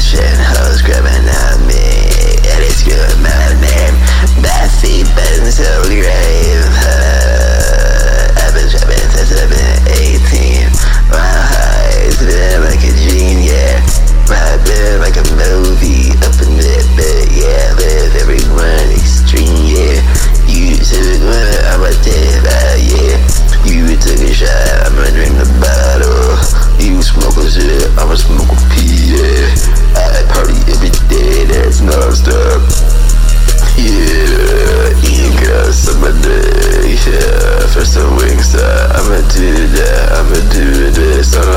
shit. I'ma do that, I'ma do this, I'ma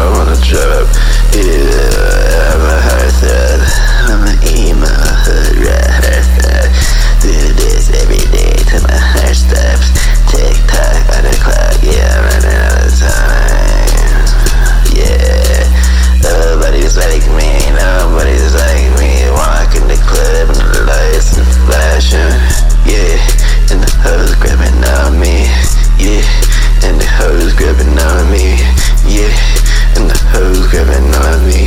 melody